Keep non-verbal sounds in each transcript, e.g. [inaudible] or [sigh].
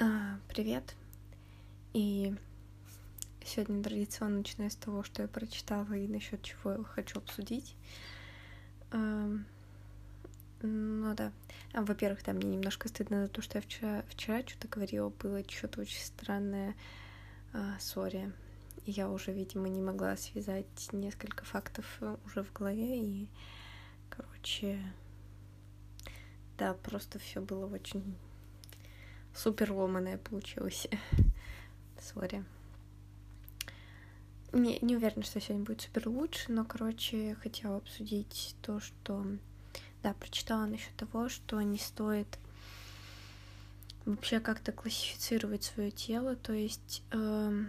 А, привет. И сегодня традиционно начинаю с того, что я прочитала и насчет чего я хочу обсудить. А, ну да. А, во-первых, да, мне немножко стыдно за то, что я вчера, вчера что-то говорила, было что-то очень странное. А, сори. Я уже, видимо, не могла связать несколько фактов уже в голове и, короче, да, просто все было очень супер ломаное получилось. [laughs] Сори. Не, не уверена, что сегодня будет супер лучше, но, короче, хотела обсудить то, что... Да, прочитала насчет того, что не стоит вообще как-то классифицировать свое тело, то есть э,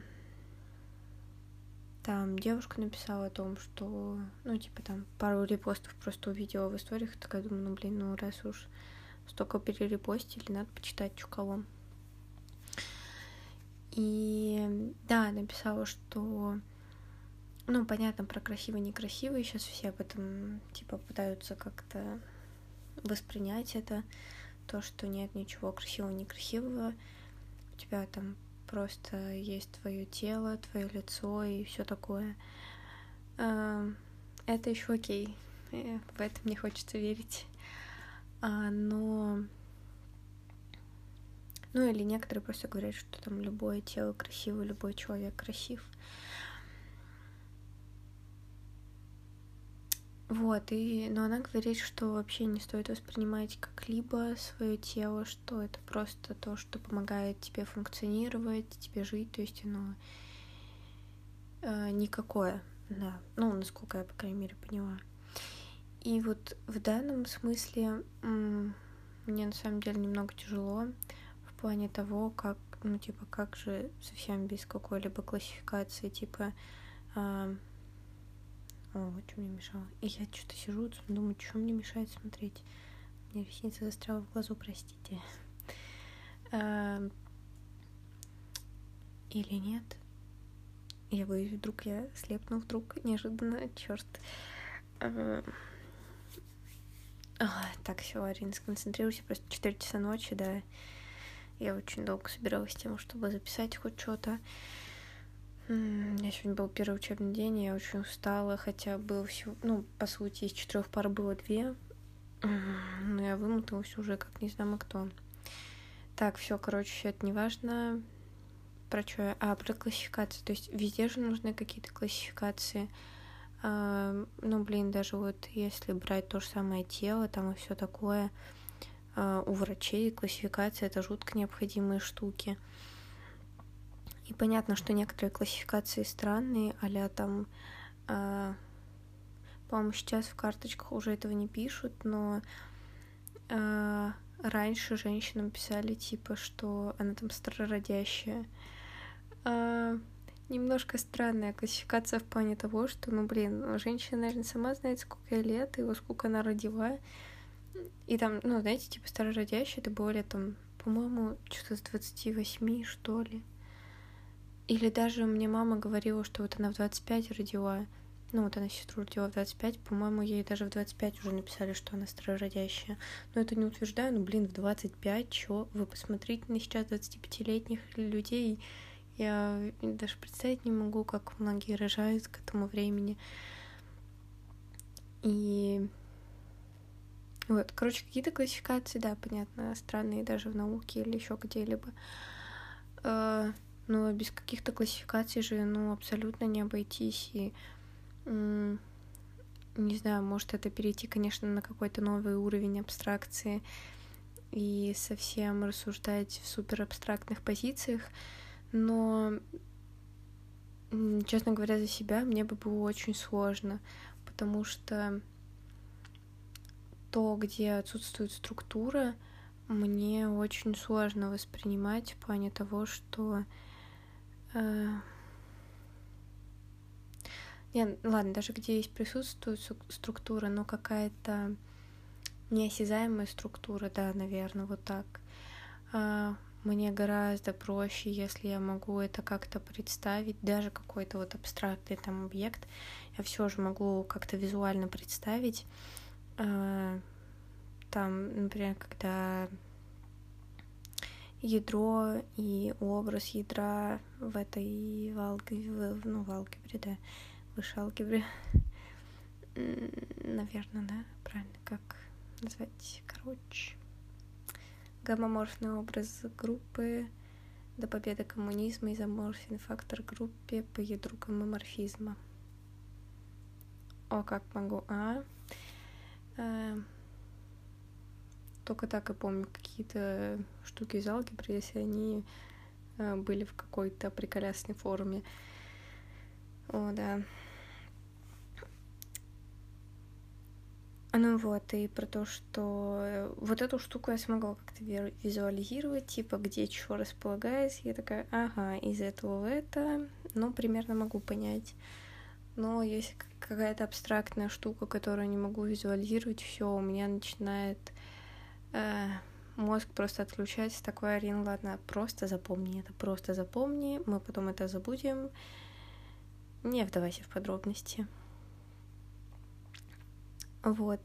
там девушка написала о том, что, ну, типа там пару репостов просто увидела в историях, такая думаю, ну, блин, ну, раз уж столько перерепостили, надо почитать, кого. И да, написала, что ну, понятно, про красивый некрасивый, сейчас все об этом, типа, пытаются как-то воспринять это, то, что нет ничего красивого, некрасивого, у тебя там просто есть твое тело, твое лицо и все такое. Это еще окей, э, в это мне хочется верить. А, но... Ну или некоторые просто говорят, что там любое тело красиво, любой человек красив. Вот, и, но она говорит, что вообще не стоит воспринимать как-либо свое тело, что это просто то, что помогает тебе функционировать, тебе жить, то есть оно э, никакое, да, ну, насколько я, по крайней мере, поняла. И вот в данном смысле мне на самом деле немного тяжело в плане того, как, ну, типа, как же совсем без какой-либо классификации, типа, а... о, что мне мешало? И я что-то сижу, думаю, что мне мешает смотреть. Мне ресница застряла в глазу, простите. [laughs] А... Или нет? Я боюсь, вдруг я слепну вдруг неожиданно, черт. Так, все, Арина, сконцентрируйся, просто 4 часа ночи, да. Я очень долго собиралась с тем, чтобы записать хоть что-то. Я сегодня был первый учебный день, я очень устала, хотя было всего, ну, по сути, из четырех пар было две. Но я вымоталась уже, как не знаю кто. Так, все, короче, это не важно. Про что? А, про классификацию. То есть везде же нужны какие-то классификации. А, ну, блин, даже вот если брать то же самое тело, там и все такое, а, у врачей классификация это жутко необходимые штуки. И понятно, что некоторые классификации странные, а там, по-моему, сейчас в карточках уже этого не пишут, но э, раньше женщинам писали типа, что она там старородящая. Немножко странная классификация в плане того, что, ну, блин, женщина, наверное, сама знает, сколько ей лет и во сколько она родила. И там, ну, знаете, типа старородящая, это более там, по-моему, что-то с 28, что ли. Или даже мне мама говорила, что вот она в 25 родила. Ну, вот она сестру родила в 25, по-моему, ей даже в 25 уже написали, что она старородящая. Но это не утверждаю, ну, блин, в 25, чё? Вы посмотрите на сейчас 25-летних людей, я даже представить не могу, как многие рожают к этому времени. И вот, короче, какие-то классификации, да, понятно, странные даже в науке или еще где-либо. Э, но без каких-то классификаций же, ну, абсолютно не обойтись. И, не знаю, может это перейти, конечно, на какой-то новый уровень абстракции и совсем рассуждать в супер абстрактных позициях но, честно говоря, за себя мне бы было очень сложно, потому что то, где отсутствует структура, мне очень сложно воспринимать в плане того, что... Э... Не, ладно, даже где есть присутствует структура, но какая-то неосязаемая структура, да, наверное, вот так. А, мне гораздо проще, если я могу это как-то представить, даже какой-то вот абстрактный там объект, я все же могу как-то визуально представить. А, там, например, когда ядро и образ ядра в этой алгебре, ну, в алгебре, да, выше алгебре, [laughs] наверное, да, правильно, как назвать, короче, гомоморфный образ группы до победы коммунизма изоморфен фактор группе по ядру гомоморфизма. О, как могу, а? Э, только так и помню какие-то штуки из алгебры, если они э, были в какой-то приколясной форме. О, да. Ну вот, и про то, что э, вот эту штуку я смогла как-то визуализировать, типа, где что располагается. Я такая, ага, из этого в это, ну, примерно могу понять. Но если какая-то абстрактная штука, которую не могу визуализировать, все, у меня начинает э, мозг просто отключается. Такой, Арин, ладно, просто запомни это, просто запомни, мы потом это забудем. Не вдавайся в подробности. Вот.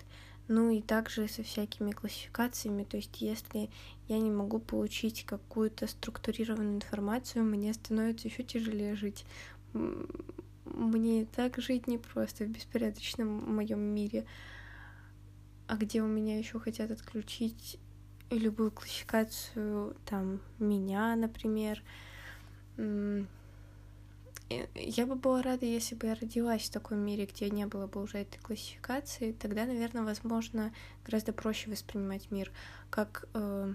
Ну и также со всякими классификациями, то есть если я не могу получить какую-то структурированную информацию, мне становится еще тяжелее жить. Мне так жить непросто в беспорядочном моем мире. А где у меня еще хотят отключить любую классификацию, там, меня, например, я бы была рада, если бы я родилась в таком мире, где не было бы уже этой классификации. Тогда, наверное, возможно, гораздо проще воспринимать мир. Как, э,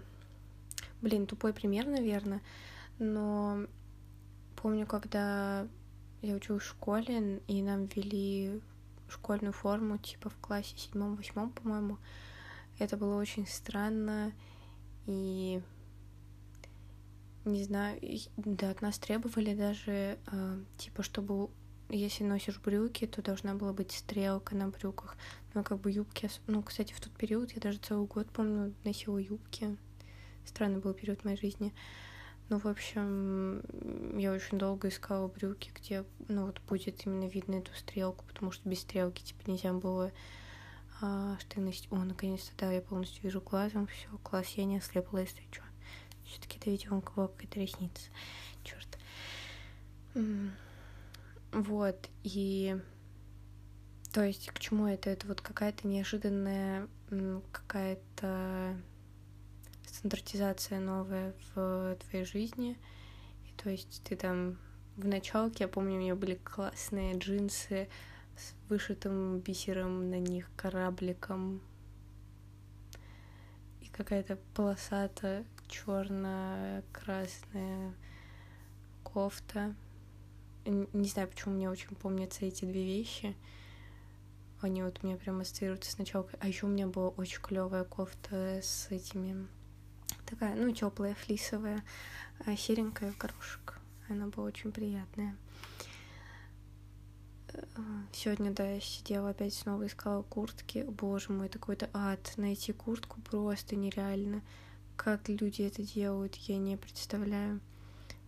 блин, тупой пример, наверное, но помню, когда я училась в школе, и нам ввели школьную форму, типа в классе седьмом-восьмом, по-моему. Это было очень странно, и не знаю, да, от нас требовали даже, э, типа, чтобы если носишь брюки, то должна была быть стрелка на брюках. Ну, как бы юбки... Ну, кстати, в тот период я даже целый год, помню, носила юбки. Странный был период моей жизни. Ну, в общем, я очень долго искала брюки, где, ну, вот будет именно видно эту стрелку, потому что без стрелки, типа, нельзя было а, что носить. О, наконец-то, да, я полностью вижу глазом, все, класс, я не ослепла, если что. Все-таки это видимо какая-то ресница. Черт. Вот, и то есть к чему это? Это вот какая-то неожиданная, какая-то стандартизация новая в твоей жизни. И то есть ты там в началке, я помню, у меня были классные джинсы с вышитым бисером на них корабликом. И какая-то полосатая черно-красная кофта. Не знаю, почему мне очень помнятся эти две вещи. Они вот у меня прям ассоциируются с началкой. А еще у меня была очень клевая кофта с этими такая, ну, теплая, флисовая, а серенькая в горошек. Она была очень приятная. Сегодня, да, я сидела опять снова искала куртки. Боже мой, это какой-то ад. Найти куртку просто нереально. Как люди это делают, я не представляю.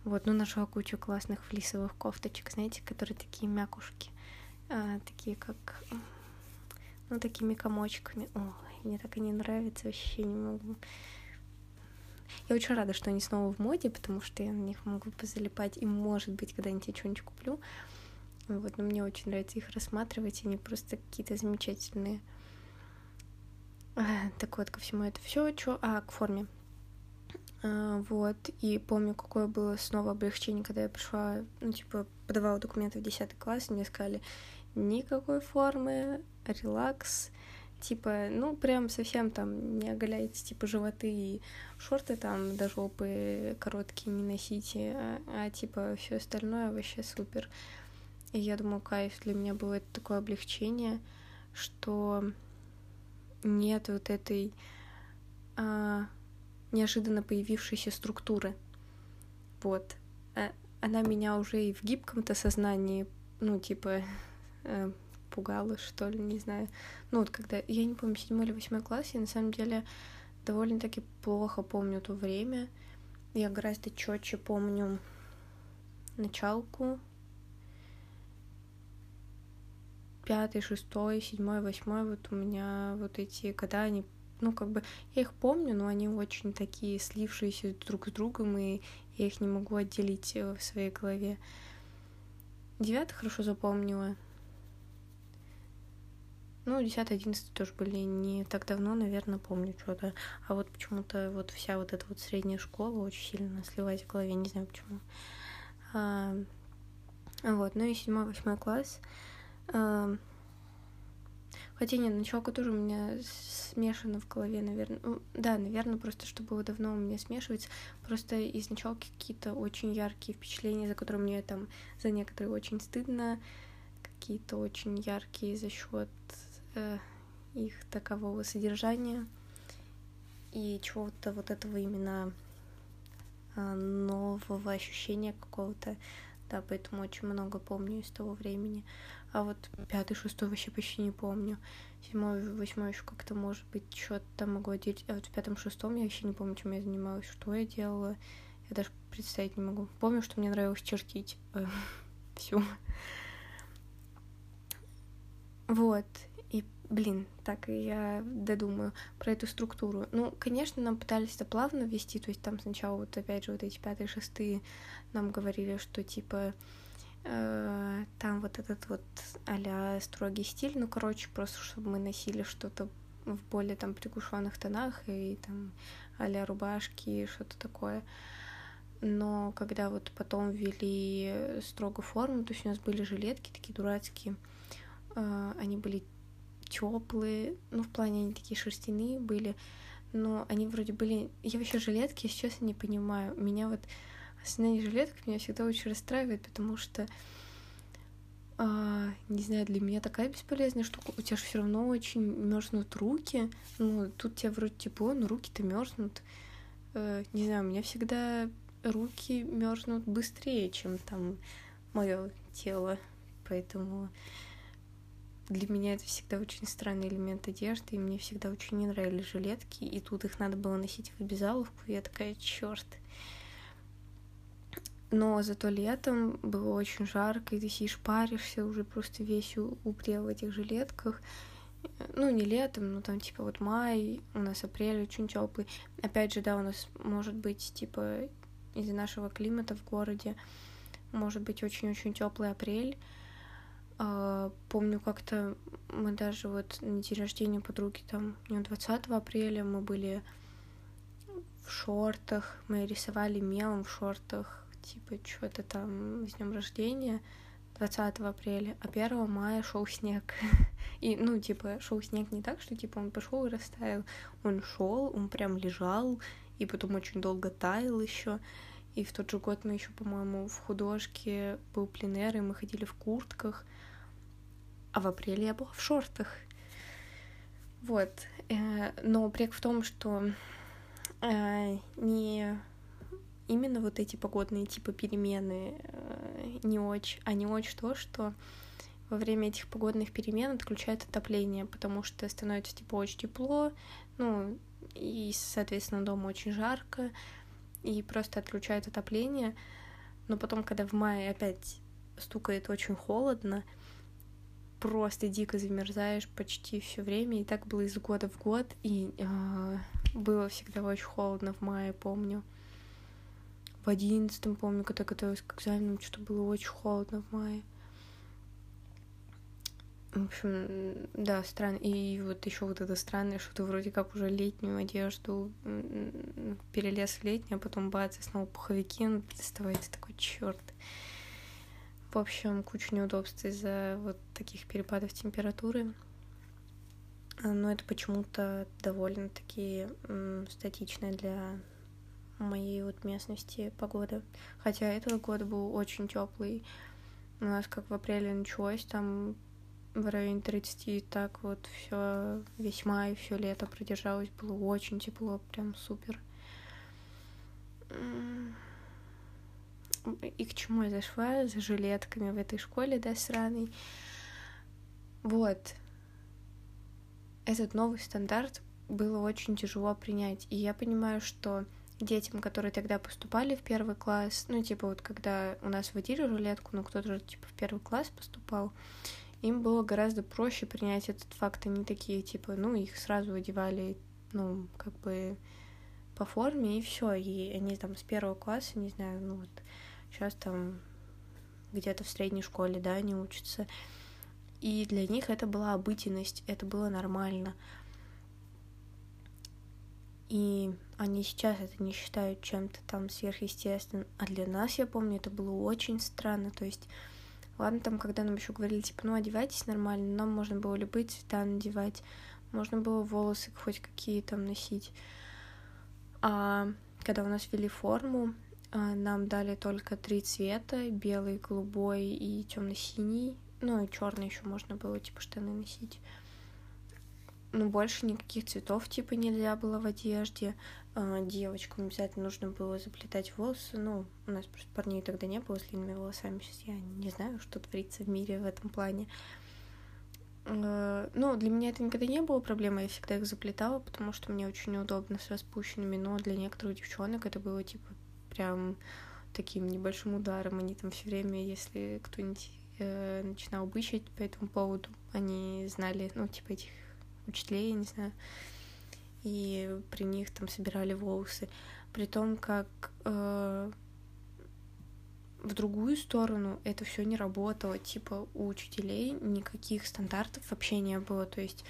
Вот, ну, нашла кучу классных флисовых кофточек, знаете, которые такие мякушки, а, такие как, ну, такими комочками. Ой, мне так они нравятся, вообще не могу. Я очень рада, что они снова в моде, потому что я на них могу позалипать, и, может быть, когда-нибудь я что-нибудь куплю. Вот, но мне очень нравится их рассматривать, они просто какие-то замечательные. А, так вот, ко всему это все, что, а, к форме. А, вот, и помню, какое было снова облегчение, когда я пришла, ну, типа, подавала документы в 10 класс, и мне сказали, никакой формы, релакс, типа, ну, прям совсем там не оголяйте, типа, животы и шорты там до жопы короткие не носите, а, а типа, все остальное вообще супер. И я думаю, кайф для меня было это такое облегчение, что нет вот этой а, неожиданно появившейся структуры. Вот. Э, она меня уже и в гибком-то сознании, ну, типа, [laughs] э, пугала, что ли, не знаю. Ну, вот когда, я не помню, седьмой или восьмой класс, я на самом деле довольно-таки плохо помню то время. Я гораздо четче помню началку. Пятый, шестой, седьмой, восьмой, вот у меня вот эти года, они ну, как бы, я их помню, но они очень такие слившиеся друг с другом, и я их не могу отделить э, в своей голове. Девятый хорошо запомнила. Ну, 10 11 тоже были не так давно, наверное, помню что-то. А вот почему-то вот вся вот эта вот средняя школа очень сильно сливается в голове, не знаю почему. А, вот, ну и седьмой, восьмой класс. А, хотя нет, началка тоже у меня смешано в голове, наверное. Ну, да, наверное, просто что было давно у меня смешивается. Просто из началки какие-то очень яркие впечатления, за которые мне там за некоторые очень стыдно, какие-то очень яркие за счет э, их такового содержания и чего-то вот этого именно э, нового ощущения какого-то. Да, поэтому очень много помню из того времени. А вот пятый, шестой вообще почти не помню. Седьмой, восьмой еще как-то, может быть, что-то могу отделить. А вот в пятом, шестом я вообще не помню, чем я занималась, что я делала. Я даже представить не могу. Помню, что мне нравилось чертить. Э, [laughs] Все. Вот. Блин, так я додумаю про эту структуру. Ну, конечно, нам пытались это плавно ввести, то есть там сначала вот опять же вот эти пятые, шестые нам говорили, что типа там вот этот вот а строгий стиль, ну, короче, просто чтобы мы носили что-то в более там приглушенных тонах и там а рубашки и что-то такое. Но когда вот потом ввели строго форму, то есть у нас были жилетки такие дурацкие, э, они были теплые, ну, в плане они такие шерстяные были, но они вроде были... Я вообще жилетки, сейчас не понимаю. Меня вот основные жилетки меня всегда очень расстраивает, потому что а, не знаю, для меня такая бесполезная штука. У тебя же все равно очень мерзнут руки. Ну, тут тебе вроде тепло, но руки-то мерзнут. А, не знаю, у меня всегда руки мерзнут быстрее, чем там мое тело. Поэтому для меня это всегда очень странный элемент одежды, и мне всегда очень не нравились жилетки, и тут их надо было носить в обязаловку, и я такая, черт. Но зато летом было очень жарко, и ты сидишь, паришься, уже просто весь упрел в этих жилетках. Ну, не летом, но там, типа, вот май, у нас апрель очень теплый. Опять же, да, у нас может быть, типа, из-за нашего климата в городе, может быть очень-очень теплый апрель, а, помню, как-то мы даже вот на день рождения подруги, там, не 20 апреля, мы были в шортах, мы рисовали мелом в шортах, типа, что-то там с днем рождения 20 апреля, а 1 мая шел снег. [laughs] И, ну, типа, шел снег не так, что, типа, он пошел и растаял. Он шел, он прям лежал, и потом очень долго таял еще. И в тот же год мы еще, по-моему, в художке был пленэр, и мы ходили в куртках а в апреле я была в шортах. Вот. Э, но прек в том, что э, не именно вот эти погодные типа перемены э, не очень, а не очень то, что во время этих погодных перемен отключают отопление, потому что становится типа очень тепло, ну и, соответственно, дома очень жарко, и просто отключают отопление. Но потом, когда в мае опять стукает очень холодно, просто дико замерзаешь почти все время, и так было из года в год, и э, было всегда очень холодно в мае, помню. В одиннадцатом, помню, когда готовилась к экзаменам, что было очень холодно в мае. В общем, да, странно. И вот еще вот это странное, что ты вроде как уже летнюю одежду перелез в летнюю, а потом бац, и снова пуховики, ну, доставайте такой черт. В общем, куча неудобств из-за вот таких перепадов температуры. Но это почему-то довольно-таки статичная для моей вот местности погода. Хотя этот год был очень теплый. У нас как в апреле началось, там в районе 30, и так вот все весь май, все лето продержалось, было очень тепло, прям супер и к чему я зашла за жилетками в этой школе, да, сраной. Вот. Этот новый стандарт было очень тяжело принять. И я понимаю, что детям, которые тогда поступали в первый класс, ну, типа, вот когда у нас водили рулетку, ну, кто-то же, типа, в первый класс поступал, им было гораздо проще принять этот факт. Они такие, типа, ну, их сразу одевали ну, как бы по форме, и все. И они там с первого класса, не знаю, ну вот сейчас там где-то в средней школе, да, они учатся. И для них это была обыденность, это было нормально. И они сейчас это не считают чем-то там сверхъестественным. А для нас, я помню, это было очень странно. То есть, ладно, там, когда нам еще говорили, типа, ну, одевайтесь нормально, нам можно было любые цвета надевать, можно было волосы хоть какие там носить. А когда у нас ввели форму, а, нам дали только три цвета: белый, голубой и темно-синий. Ну и черный еще можно было типа штаны носить. Ну, больше никаких цветов типа нельзя было в одежде. А, девочкам обязательно нужно было заплетать волосы. Ну, у нас просто парней тогда не было с длинными волосами. Сейчас я не знаю, что творится в мире в этом плане. А, ну, для меня это никогда не было проблемой, я всегда их заплетала, потому что мне очень неудобно с распущенными, но для некоторых девчонок это было, типа, прям таким небольшим ударом. Они там все время, если кто-нибудь э, начинал бычить по этому поводу, они знали, ну, типа, этих учителей, я не знаю, и при них там собирали волосы. При том, как э, в другую сторону это все не работало. Типа у учителей никаких стандартов вообще не было. То есть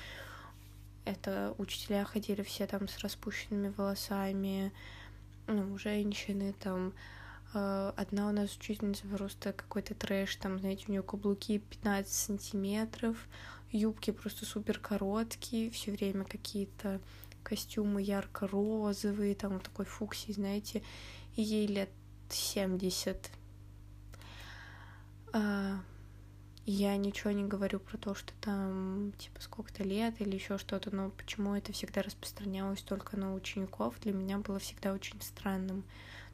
это учителя ходили все там с распущенными волосами, ну, женщины там. Э, одна у нас учительница просто какой-то трэш, там, знаете, у нее каблуки 15 сантиметров, юбки просто супер короткие, все время какие-то костюмы ярко-розовые, там такой фуксий, знаете, ей лет 70. А, я ничего не говорю про то, что там типа сколько-то лет или еще что-то, но почему это всегда распространялось только на учеников, для меня было всегда очень странным.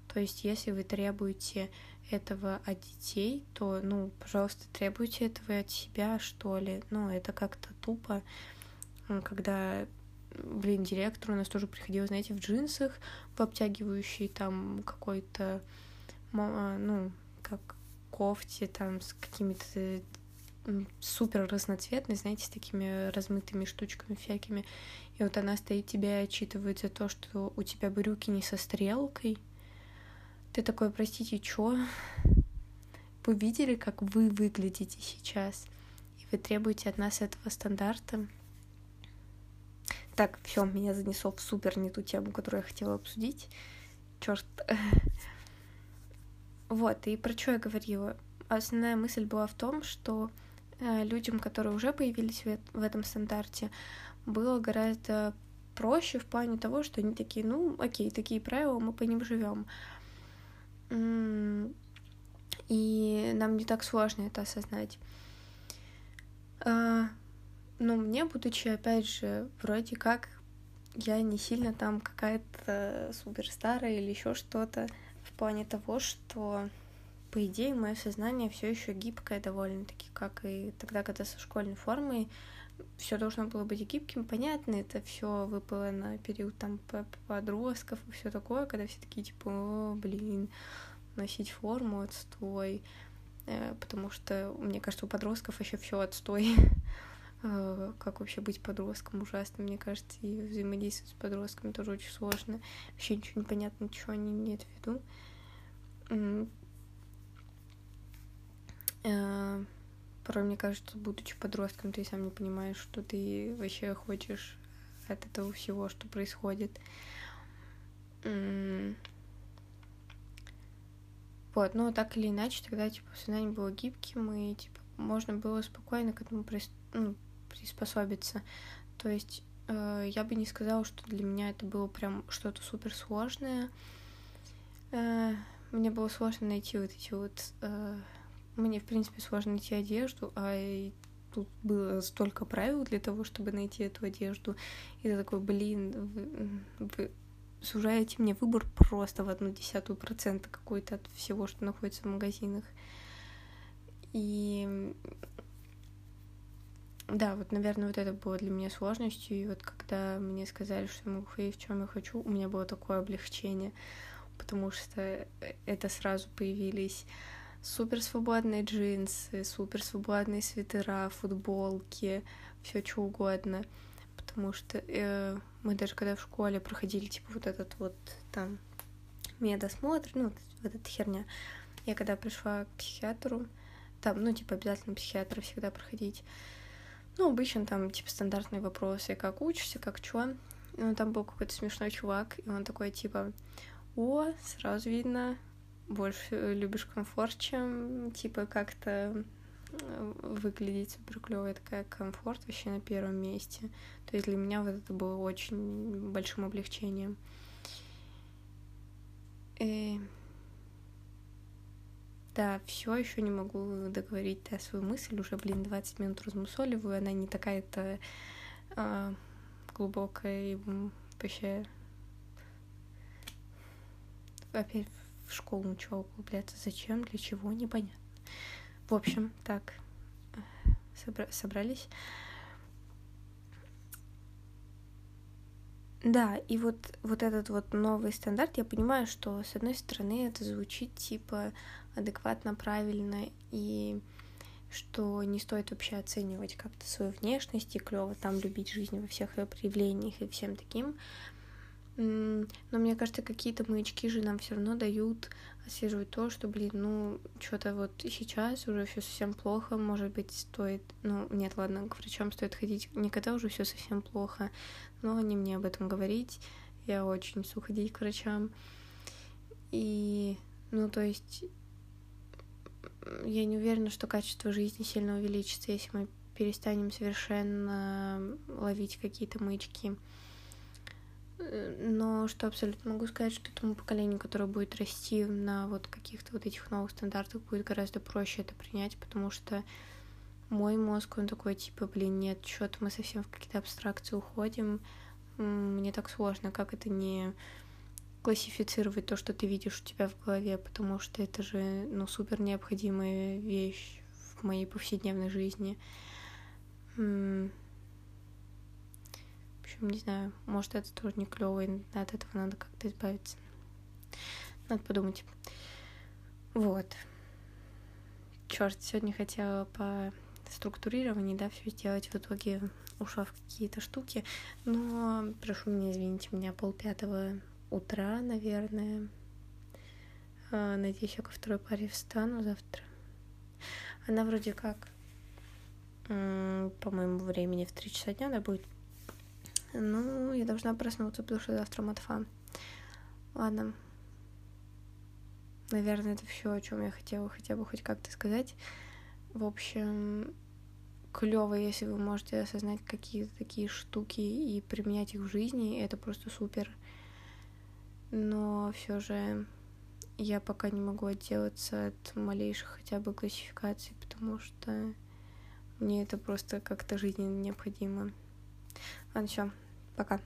То есть, если вы требуете этого от детей, то, ну, пожалуйста, требуйте этого от себя, что ли. Ну, это как-то тупо, когда, блин, директор у нас тоже приходил, знаете, в джинсах, в обтягивающей там какой-то, а, ну, как кофте, там, с какими-то супер разноцветной, знаете, с такими размытыми штучками всякими. И вот она стоит тебя отчитывает за то, что у тебя брюки не со стрелкой, ты такой, простите, чё? Вы видели, как вы выглядите сейчас? И вы требуете от нас этого стандарта? Так, все, меня занесло в супер не ту тему, которую я хотела обсудить. Черт. [laughs] Вот, и про что я говорила? Основная мысль была в том, что э, людям, которые уже появились в, этом стандарте, было гораздо проще в плане того, что они такие, ну, окей, такие правила, мы по ним живем. И нам не так сложно это осознать. А, но мне, будучи, опять же, вроде как я не сильно там какая-то суперстарая или еще что-то в плане того, что по идее мое сознание все еще гибкое довольно-таки, как и тогда, когда со школьной формой все должно было быть гибким, понятно, это все выпало на период там подростков и все такое, когда все такие типа, о, блин, носить форму отстой, э, потому что, мне кажется, у подростков вообще все отстой. [laughs] Э, как вообще быть подростком ужасно, мне кажется, и взаимодействовать с подростками тоже очень сложно. Вообще ничего не понятно, чего они имеют в виду. Порой мне кажется, будучи подростком, ты сам не понимаешь, что ты вообще хочешь от этого всего, что происходит. Вот, но так или иначе, тогда, типа, сознание было гибким, и, типа, можно было спокойно к этому прис... ну, приспособиться. То есть э, я бы не сказала, что для меня это было прям что-то суперсложное. Э, мне было сложно найти вот эти вот... Э, мне, в принципе, сложно найти одежду, а тут было столько правил для того, чтобы найти эту одежду. И ты такой, блин, вы, вы сужаете мне выбор просто в одну десятую процента какой-то от всего, что находится в магазинах. И да, вот, наверное, вот это было для меня сложностью. И вот когда мне сказали, что я могу ходить в чем я хочу, у меня было такое облегчение, потому что это сразу появились супер свободные джинсы, супер свободные свитера, футболки, все что угодно. Потому что э, мы даже когда в школе проходили, типа, вот этот вот там медосмотр, ну, вот, вот эта херня, я когда пришла к психиатру, там, ну, типа, обязательно психиатра всегда проходить, ну, обычно там, типа, стандартные вопросы, как учишься, как чё, ну, там был какой-то смешной чувак, и он такой, типа, о, сразу видно, больше любишь комфорт, чем, типа, как-то выглядеть супер клёво, я такая комфорт вообще на первом месте. То есть для меня вот это было очень большим облегчением. И... Да, все еще не могу договорить да, свою мысль. Уже, блин, 20 минут размусоливаю. Она не такая-то а, глубокая и вообще опять в школу начала углубляться. Зачем, для чего, непонятно. В общем, так, собра- собрались. Да, и вот, вот этот вот новый стандарт, я понимаю, что с одной стороны это звучит типа адекватно, правильно, и что не стоит вообще оценивать как-то свою внешность и клево там любить жизнь во всех ее проявлениях и всем таким. Но мне кажется, какие-то маячки же нам все равно дают отслеживать то, что, блин, ну, что-то вот сейчас уже все совсем плохо, может быть, стоит, ну, нет, ладно, к врачам стоит ходить, никогда уже все совсем плохо, но они мне об этом говорить, я очень несу ходить к врачам, и, ну, то есть, я не уверена, что качество жизни сильно увеличится, если мы перестанем совершенно ловить какие-то маячки. Э, но что абсолютно могу сказать, что тому поколению, которое будет расти на вот каких-то вот этих новых стандартах, будет гораздо проще это принять, потому что мой мозг, он такой, типа, блин, нет, что-то мы совсем в какие-то абстракции уходим, мне так сложно, как это не классифицировать то, что ты видишь у тебя в голове, потому что это же, ну, супер необходимая вещь в моей повседневной жизни не знаю, может, это тоже не клево, и от этого надо как-то избавиться. Надо подумать. Вот. Черт, сегодня хотела по структурированию, да, все сделать, в итоге ушла в какие-то штуки, но прошу меня извините меня полпятого утра, наверное. А, надеюсь, я ко второй паре встану завтра. Она вроде как, по моему времени, в три часа дня она будет ну, я должна проснуться, потому что завтра матфа. Ладно. Наверное, это все, о чем я хотела хотя бы хоть как-то сказать. В общем, клево, если вы можете осознать какие-то такие штуки и применять их в жизни, это просто супер. Но все же я пока не могу отделаться от малейших хотя бы классификаций, потому что мне это просто как-то жизненно необходимо. Ладно, все. Пока.